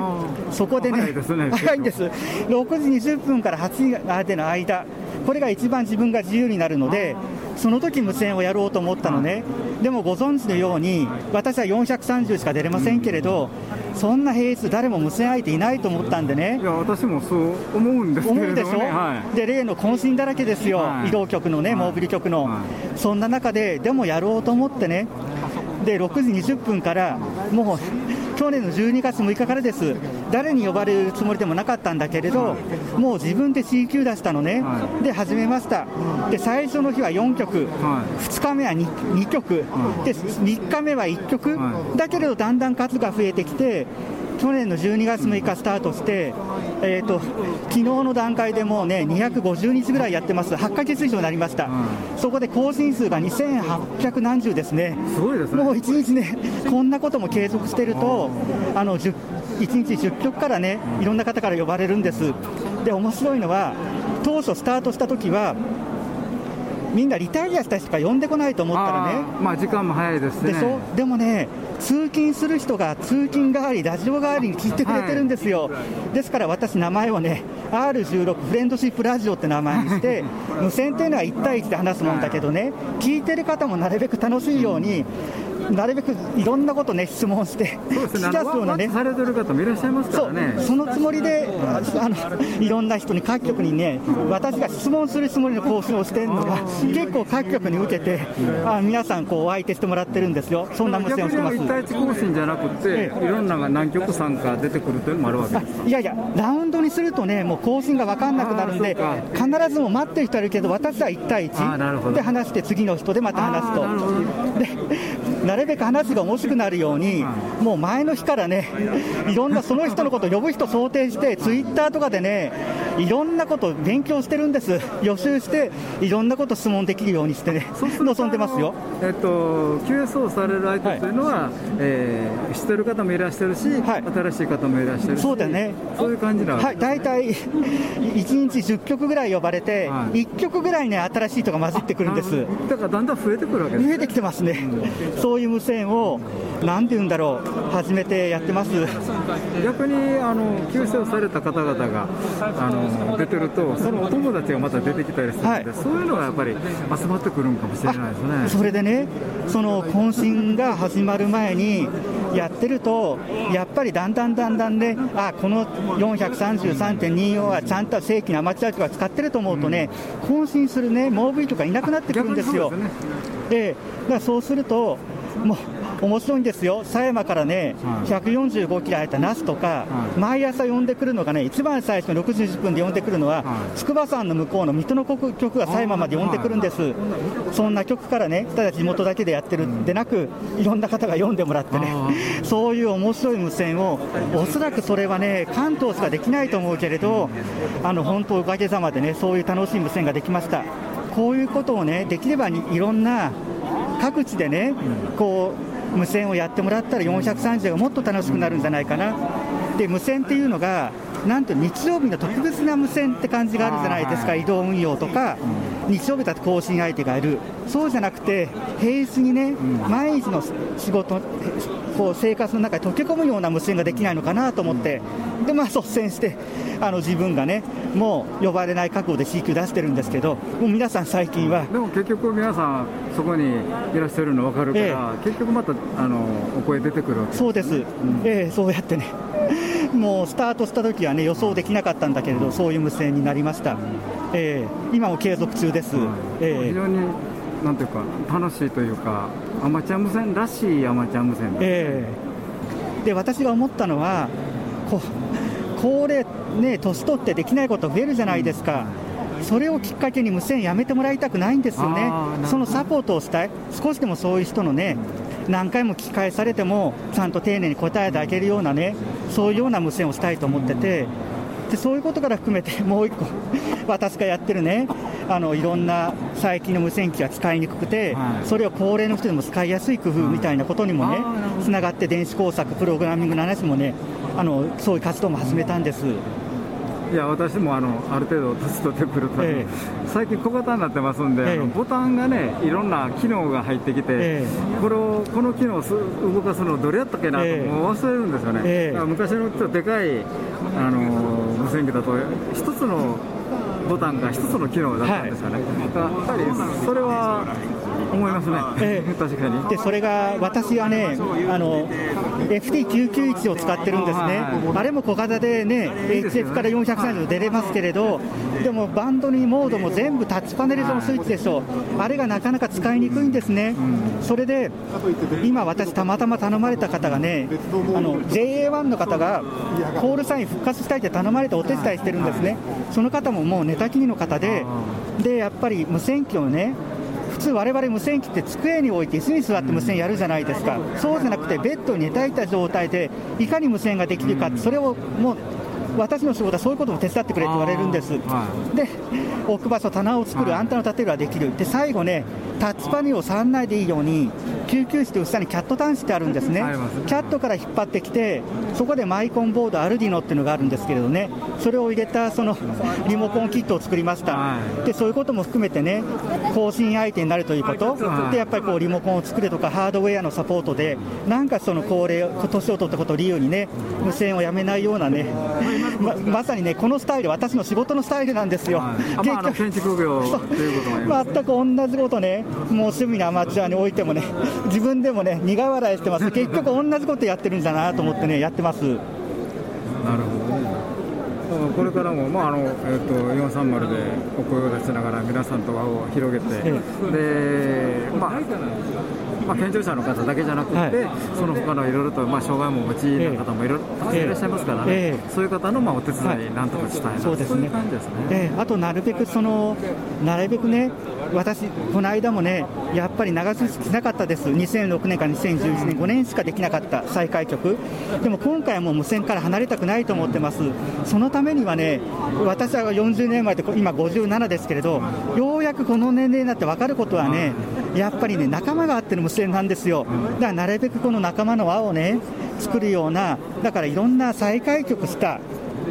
L: そこでね、早い んです、6時20分から8時までの間、これが一番自分が自由になるので、その時無線をやろうと思ったのね、でもご存知のように、私は430しか出れませんけれど、そんな平日、誰も無線相手いないと思ったんでね、
G: いや私もそう思うんですけど、ね、思うでしょ、
L: はい、で例の渾身だらけですよ、はい、移動局のね、モービル局の、はい、そんな中で、でもやろうと思ってね、で6時20分からもう去年の12月6日からです、誰に呼ばれるつもりでもなかったんだけれど、もう自分で C 級出したのね、で始めました、で最初の日は4曲、2日目は 2, 2曲、で3日目は1曲、だけれどだんだん数が増えてきて、去年の12月6日スタートして、えーと、昨日の段階でもうね、250日ぐらいやってます、8ヶ月以上になりました、うん、そこで更新数が2800何十ですね、
G: すごいですね。
L: もう1日ね、こんなことも継続してると、あの1日10曲からね、いろんな方から呼ばれるんです。で面白いのは当初スタートした時はみんなリタイアした人しか呼んでこないと思ったらね、
G: まあ、時間も早いですね。
L: でしょ？でもね、通勤する人が通勤代わり、ラジオ代わりに聞いてくれてるんですよ、はい、ですから私、名前をね、R16 フレンドシップラジオって名前にして、無線っていうのは1対1で話すもんだけどね、聞いてる方もなるべく楽しいように、なるべくいろんなことね、質問して、
G: 聞き出すようなね、されてる方もいらっしゃいますからね、
L: そのつもりであの、いろんな人に、各局にね、私が質問するつもりの交渉をしてるのが、結構各局に受けて、あ皆さん、こう、お相手してもらってるんですよ、そんな無線をしてます。
G: 1対1更新じゃなくて、いろんな何局参加出てくるというのもあるわけです
L: いやいや、ラウンドにするとね、もう更新が分かんなくなるんで、必ずも待ってる人いるけど、私は1対1で話して、次の人でまた話すと。でなるべく話が面白くなるように、もう前の日からね、いろんなその人のことを呼ぶ人想定して、ツイッターとかでね、いろんなことを勉強してるんです、予習して、いろんなこと質問できるようにしてね、望んでますよ。
G: えっと、QSO される相手というのは、はい、えー、知ってる方もいらっしゃるし、はい、新しい方もいらっしゃるし、
L: そうだね、
G: そういう感じな
L: はい、大体1日10曲ぐらい呼ばれて、はい、1曲ぐらいね、新しい人が混じってくるんです。
G: だからだんだん増えてくるわけです、
L: ね、増えてきてますね、うん、そういう無線を、なんて言うんだろう、始めてやってます
G: 逆にあの救世をされた方々があの出てると、そのお友達がまた出てきたりするので、はい、そういうのがやっぱり集まってくるんかもしれないですね。
L: それでね、その懇親が始まる前に、やってると、やっぱりだんだんだんだんね、あこの433.24はちゃんと正規のアマチュアが使ってると思うとね、更新するね、モービーとかいなくなってくるんですよ。で、だそうすると、もう面白いんですよ、狭山からね、145キロ入った那須とか、毎朝呼んでくるのがね、一番最初の6時10分で呼んでくるのは、筑波山の向こうの水戸の曲が狭山まで呼んでくるんです、そんな曲からね、ただ地元だけでやってるん。でなく、いろんな方が読んでもらってね、そういう面白い無線を、おそらくそれはね、関東しかできないと思うけれど、あの本当、おかげさまでね、そういう楽しい無線ができました。こういうことをね、できればいろんな各地でね、こう無線をやってもらったら430がもっと楽しくなるんじゃないかな。で無線っていうのがなんと日曜日の特別な無線って感じがあるじゃないですか、移動運用とか、日曜日だと更新相手がいる、そうじゃなくて、平日にね、毎日の仕事、こう生活の中に溶け込むような無線ができないのかなと思って、でまあ、率先してあの自分がね、もう呼ばれない覚悟で CQ 出してるんですけど、もう皆さん、最近は。
G: でも結局、皆さん、そこにいらっしゃるの分かるから、ええ、結局またあのお声出てくる
L: そうです、うん、ええ、そうやってね。もうスタートした時はね予想できなかったんだけれど、そういう無線になりました、えー、今も継続中です、
G: えー、非常になんていうか、楽しいというか、アマチュア無線らしいアマチュア無線
L: えー、で私が思ったのは、こ高齢、ね、年取ってできないこと増えるじゃないですか。それをきっかけに無線やめてもらいたくないんですよね、そのサポートをしたい、少しでもそういう人のね、何回も聞き返されても、ちゃんと丁寧に答えてあげるようなね、そういうような無線をしたいと思ってて、でそういうことから含めて、もう一個、私がやってるね、あのいろんな最近の無線機が使いにくくて、はい、それを高齢の人でも使いやすい工夫みたいなことにもね、つながって、電子工作、プログラミングの話もね、あのそういう活動も始めたんです。
G: いや私もあのある程度年取ってくると、え最近小型になってますんで、えボタンがねいろんな機能が入ってきて、えこれをこの機能を動かすのどれやったっけなと、もう忘れるんですよね、昔のちょっとでかいあの無線機だと一つのボタンが一つの機能だったんですかね、はい、やっぱりそれは思いますね、えー、確かに。
L: でそれが私はねあの FT991 を使ってるんですね、あれも小型でね、HF から430出れますけれど、でもバンドにモードも全部タッチパネル上のスイッチでしょ。う、あれがなかなか使いにくいんですね、それで今、私、たまたま頼まれた方がね、JA1 の方がコールサイン復活したいって頼まれてお手伝いしてるんですね、その方ももう寝たきりの方で、でやっぱり無線機をね、普通、われわれ無線機って机に置いて椅子に座って無線やるじゃないですか、そうじゃなくて、ベッドに寝たいた状態で、いかに無線ができるか、それをもう私の仕事はそういうことも手伝ってくれって言われるんです、はい、で置く場所、棚を作る、アンテナを立てるはできる、で最後ね、タッチパネルを触らないでいいように、救急室と下にキャット端子ってあるんですね、キャットから引っ張ってきて、そこでマイコンボード、アルディノっていうのがあるんですけれどね、それを入れたそのリモコンキットを作りました、でそういうことも含めてね、更新相手になるということ、でやっぱりこうリモコンを作れとか、ハードウェアのサポートで、なんかその高齢、年を取ったことを理由にね、無線をやめないようなね、ままさにね、このスタイル、私の仕事のスタイルなんですよ。
G: 結局建築業ということも
L: 全く同じことね、もう趣味のアマチュアにおいてもね、自分でもね、苦笑いしてます、結局同じことやってるんだなと思ってね、やってます。
G: これからも、まああのえーと、430でお声を出しながら皆さんと輪を広げて、でまあまあ、健常者の方だけじゃなくて、はい、その他のいろいろと、まあ、障害もお持ちの方もいろいろたくさんいらっしゃいますからね、えー、そういう方のまあお手伝い、なんとかしたいな、そうですね、そういうですね、
L: えー、あとなるべくその、なるべくね、私、この間もね、やっぱり長続きしなかったです、2006年から2011年、5年しかできなかった再開局、でも今回はもう無線から離れたくないと思ってます、そのためにはね、私は40年前で、今57ですけれど、ようやくこの年齢になって分かることはね、やっぱりね、仲間があっての無線なんですよ、だからなるべくこの仲間の輪をね、作るような、だからいろんな再開局した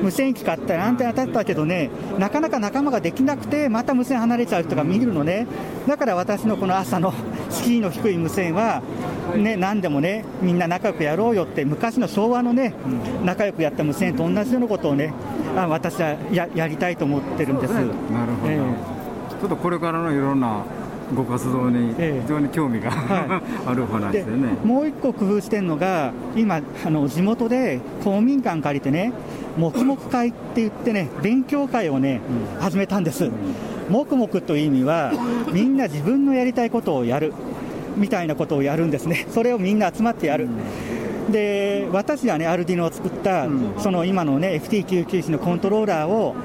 L: 無線機買ったらアンテナ立ったけどね、なかなか仲間ができなくて、また無線離れちゃう人が見るのね、だから私のこの朝の 敷居の低い無線は、ね、何でもね、みんな仲良くやろうよって、昔の昭和のね、仲良くやった無線と同じようなことをね、あ私はややりたいと思ってるんです。なるほど、
G: えー、ちょっとこれからのいろんな
K: ご活動に非常に興味が、はい、ある話でね。
L: もう一個工夫してるのが今あの地元で公民館借りてね黙々会って言ってね勉強会をね、うん、始めたんです、うん、黙々という意味はみんな自分のやりたいことをやるみたいなことをやるんですね。それをみんな集まってやる、うん、で私がねアルディノを作った、その今のね FT991 のコントローラーを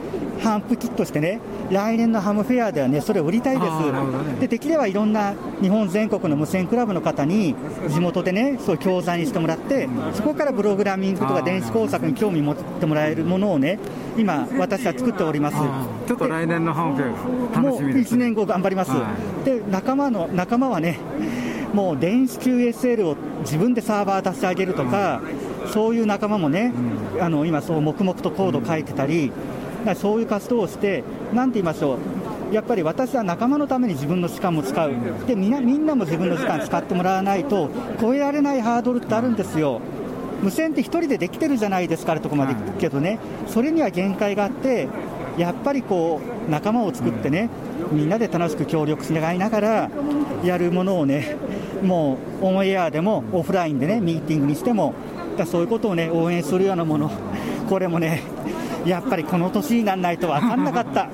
L: ハンプキットしてね来年のハムフェアではねそれを売りたいです、ね、でできればいろんな日本全国の無線クラブの方に地元でねそう教材にしてもらってそこからプログラミングとか電子工作に興味持ってもらえるものをね今私は作っております。
K: ちょっと来年のハムフェア楽しみ
L: です、ね、もう1年後頑張ります、はい、で仲間の仲間はねもう電子 QSL を自分でサーバー出してあげるとか、うん、そういう仲間もね、うん、あの今そう黙々とコード書いてたり、そういう活動をして、なんて言いましょう、やっぱり私は仲間のために自分の時間も使う、でみんなみんなも自分の時間使ってもらわないと、超えられないハードルってあるんですよ。無線って1人でできてるじゃないですかってとこまで行くけどね、それには限界があって、やっぱりこう仲間を作ってね、みんなで楽しく協力しながらやるものをね、もうオンエアでもオフラインでね、ミーティングにしても、そういうことをね応援するようなもの、これもね、やっぱりこの年にならないと分かんなかった、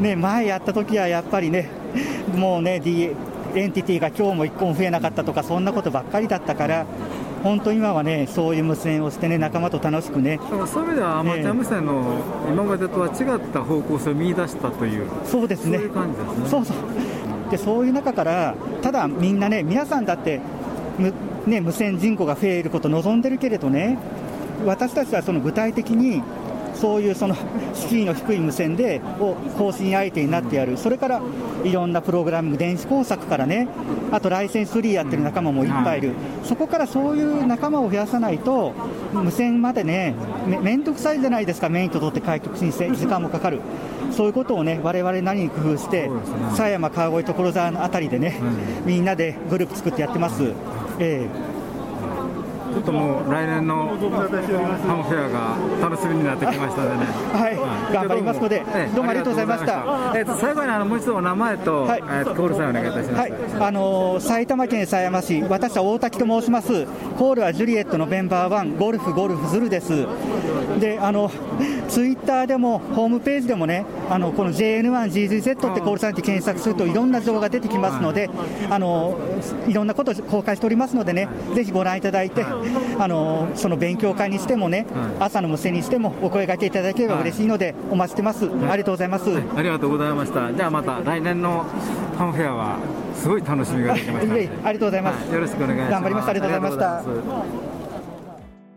L: ね、前やった時はやっぱりね、もうね、D、エンティティが今日も1個も増えなかったとか、そんなことばっかりだったから。本当今はね、そういう無線をしてね、仲間と楽しくね。
K: そういう意味では、アマチュア無線の今までとは違った方向性を見出したという、
L: そうですね。
K: そういう感じですね。
L: そうそうでそういう中から、ただみんなね、皆さんだってむ、ね、無線人口が増えることを望んでるけれどね、私たちはその具体的にそういうその敷居の低い無線でを更新相手になってやる、それからいろんなプログラミング、電子工作からね、あとライセンスフリーやってる仲間もいっぱいいる、そこからそういう仲間を増やさないと、無線までね、め面倒くさいじゃないですか、免許取って開局申請、時間もかかる。そういうことをね、われわれ何に工夫して、狭山、川越、所沢のあたりでね、みんなでグループ作ってやってます。えー
K: ちょっともう来年のハムフェアが楽しみになってきましたのでね、
L: はい、はい、頑張りますので、どうもありがとうございました。
K: えっ、ー、と最後にあのもう一度お名前と、はい、えー、コールさんお願いいたします。はい、
L: あのー、埼玉県狭山市、私は大滝と申します。コールはジュリエットのメンバーワン、ゴルフゴルフズルです。で、あのツイッターでもホームページでもね、あのこの JN1GGZ ってコールさんって検索するといろんな情報が出てきますので、あのいろんなことを公開しておりますのでね、ぜひご覧いただいて。あのその勉強会にしてもね、朝の無線にしてもお声がけいただければ嬉しいので、お待ちしてます、ありがとうござい。ます、
K: ありがとうございました、じゃあまた来年のファンフェアは、すごい楽しみができました、あり
L: がとうございます、
K: よろしくお願いします。
L: 頑張りました。ありがとうございました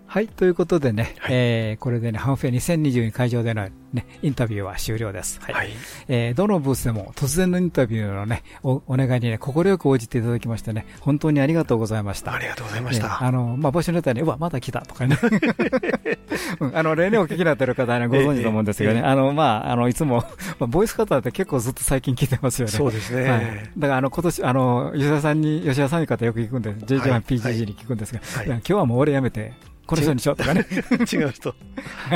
B: はい、ということでね、はい、えー、これでね、ハンフェア2022会場でのね、インタビューは終了です。はい。はい、えー、どのブースでも突然のインタビューのね、おお願いにね、快く応じていただきましてね、本当にありがとうございました。
C: ありがとうございました。
B: あの、まあ、募集のネタに、うわ、まだ来たとかね。うん、あの、例年お聞きになってる方は、ね、ご存知と思うんですけどね、えー、あの、まあ、あの、いつも、まあ、ボイス方って結構ずっと最近聞いてますよね。
C: そうですね。はい。
B: だから、あの、今年、あの、吉田さんに、吉田さんに方よく聞くんで、JJ1PGG に聞くんですが、はい、今日はもう俺やめて、この人にしようとかね。
C: 違う人。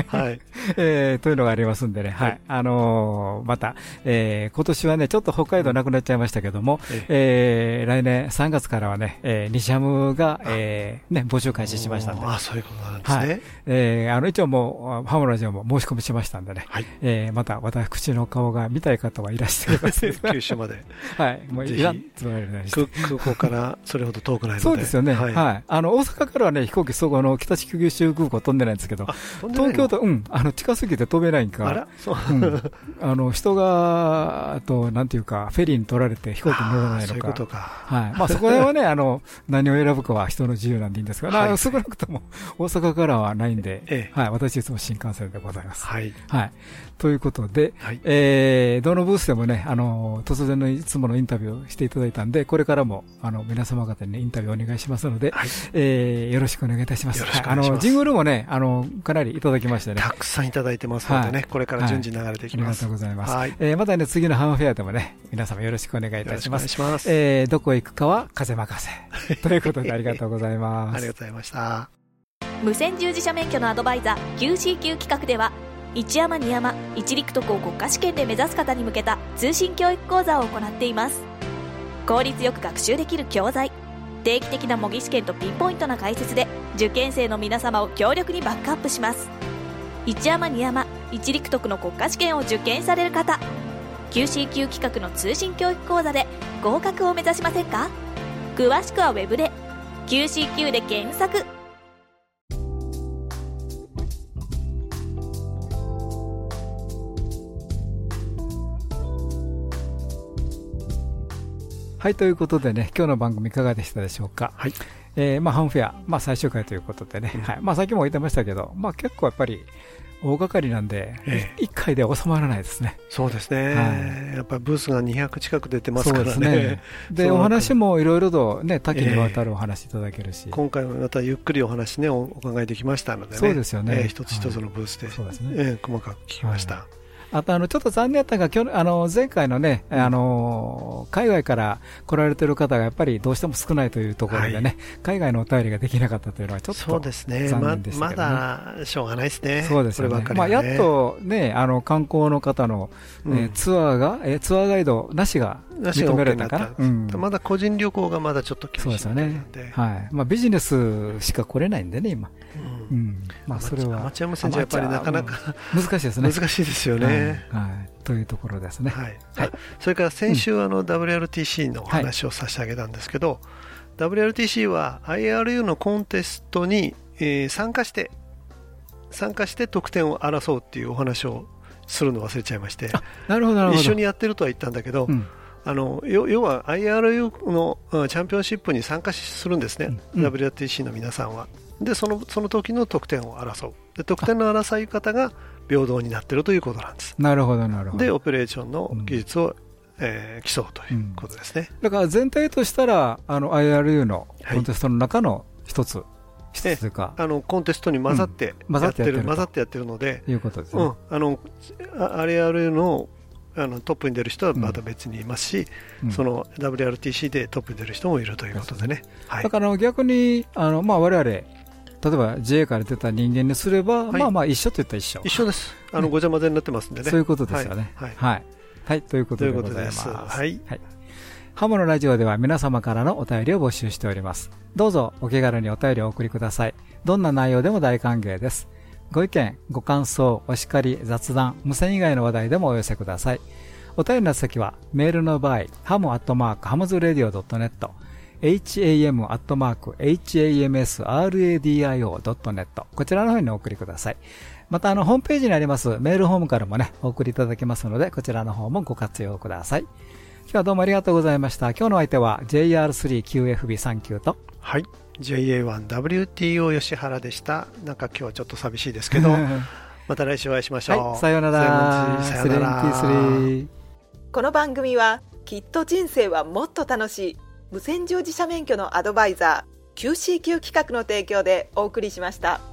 C: はい。
B: えー、というのがありますんでね、はい。あのー、また、えー、今年はね、ちょっと北海道なくなっちゃいましたけども、えー、来年3月からはね、えー、西ハムが、えー、ね、募集開始しましたんで。
C: あ、そういうことなんですね。はい。
B: えー、あの、一応もう、ハムラジオも申し込みしましたんでね、はい。えー、また私の顔が見たい方はいらしてます。
C: 九州まで。
B: はい。もういらんつ
C: まり空港からそれほど遠くないので。
B: そうですよね。はい。はい、あの、大阪からはね、飛行機、そこの北地九州空港飛んでないんですけど、東京と、うん、あの近すぎて飛べないんか、あう。ん、あの人が、と、なんていうか、フェリーに取られて飛行機に乗らないのか、
C: そか。
B: はい。まあ、そこはね、あの何を選ぶかは人の自由なんでいいんですが、はい、少なくとも大阪からはないんで、ええ、はい、私いつも新幹線でございます。はい、はい、ということで、はい、えー、どのブースでもね、あの突然のいつものインタビューをしていただいたんで、これからもあの皆様方に、ね、インタビューお願いしますので、はい、えー、よろしくお願いいたします。あのジングルもね、あのかなりいただきましてね、
C: たくさんいただいてますのでね、はい、これから順次流れていきま
B: す。ありがとうございます。はい、えー、またね、次のハンフェアでもね、皆様よろしくお願いいたします。
C: します
B: えー、どこへ行くかは風任せ。ということでありがとうございます。
C: ありがとうございました。
E: 無線従事者免許のアドバイザー QCQ 企画では、一山二山一陸徳を国家試験で目指す方に向けた通信教育講座を行っています。効率よく学習できる教材定期的な模擬試験とピンポイントな解説で受験生の皆様を強力にバックアップします。一山二山一陸徳の国家試験を受験される方 QCQ 企画の通信教育講座で合格を目指しませんか？詳しくはウェブで QCQ で検索。
B: はい、ということでね、今日の番組いかがでしたでしょうか？はい。えー、まあ、ハンフェア、まあ、最終回ということでね、うん、はい。まあ、さっきも言ってましたけど、まあ、結構やっぱり、大掛かりなんで、ええ、1回で収まらないですね。
C: そうですね、はい、やっぱりブースが200近く出てますからね。ね
B: で、お話もいろいろとね、多岐にわたるお話いただけるし、
C: え、今回もまたゆっくりお話ね、お伺いできましたのでね、
B: そうですよね、
C: 一つ一つのブースで、はい、そうですね。細かく聞きました。はい
B: あとあのちょっと残念だったが今日あの前回のね、あの海外から来られてる方がやっぱりどうしても少ないというところでね、はい、海外のお便りができなかったというのはちょっとそうですね、ま
C: まだしょうがないですね、
B: そうですね、ね。まあ、やっとね、あの観光の方の、うん、ツアーが、えツアーガイドなしが認められたかな、
C: うん、まだ個人旅行がまだちょっと厳しいそうですよね、
B: はい。まあ、ビジネスしか来れないんでね、今。うん、
C: まあそれは。アマチュア無線じゃやっぱりなかなか
B: 難しいですね。
C: 難しいですよね、
B: はい、というところですね、
C: はい。はい、それから先週あの WRTC の話を差し上げたんですけど、WRTC は IRU のコンテストに、えー、参加して参加して得点を争うっていうお話をするの忘れちゃいまして
B: なるほど
C: 一緒にやってるとは言ったんだけど、うん、あの要は IRU のチャンピオンシップに参加するんですね、うん、WRTC の皆さんは。でそのその時の得点を争う。で得点の争い方が平等になっているということなんです。
B: なるほどなるほど。
C: でオペレーションの技術を、うん、えー、競うということですね、
B: だから全体としたらあの IRU のコンテストの中の一つ、はい
C: あのコンテストに混ざってやってる、混ざってやってるので、
B: いうことですね。うん、
C: あの IRU のあのトップに出る人はまた別にいますし、うん、その WRTC でトップに出る人もいるということでね。
B: はい、だから逆にあのまあ我々例えば JA から出た人間にすれば、はい、まあまあ一緒といったら一緒。
C: 一緒です。あの、ごちゃ混ぜになってますんでね。
B: そういうことですよね。はい。はい。はい、ということでございます。はい。はい。ハモのラジオでは皆様からのお便りを募集しております。どうぞお気軽にお便りをお送りください。どんな内容でも大歓迎です。ご意見、ご感想、お叱り、雑談、無線以外の話題でもお寄せください。お便りの先は、メールの場合、ハムアットマーク、ハムズラディオ .net、ham.hamsradio.net こちらの方にお送りください。また、あの、ホームページにありますメールホームからもね、お送りいただけますので、こちらの方もご活用ください。今日はどうもありがとうございました。今日の相手は JR3QFB39 と、
C: はい、JA1WTO 吉原でした。なんか今日はちょっと寂しいですけど、また来週お会いしましょう。
B: はい、さようなら。
C: さようなら。
D: この番組は、きっと人生はもっと楽しい。無線乗自社免許のアドバイザー QCQ 企画の提供でお送りしました。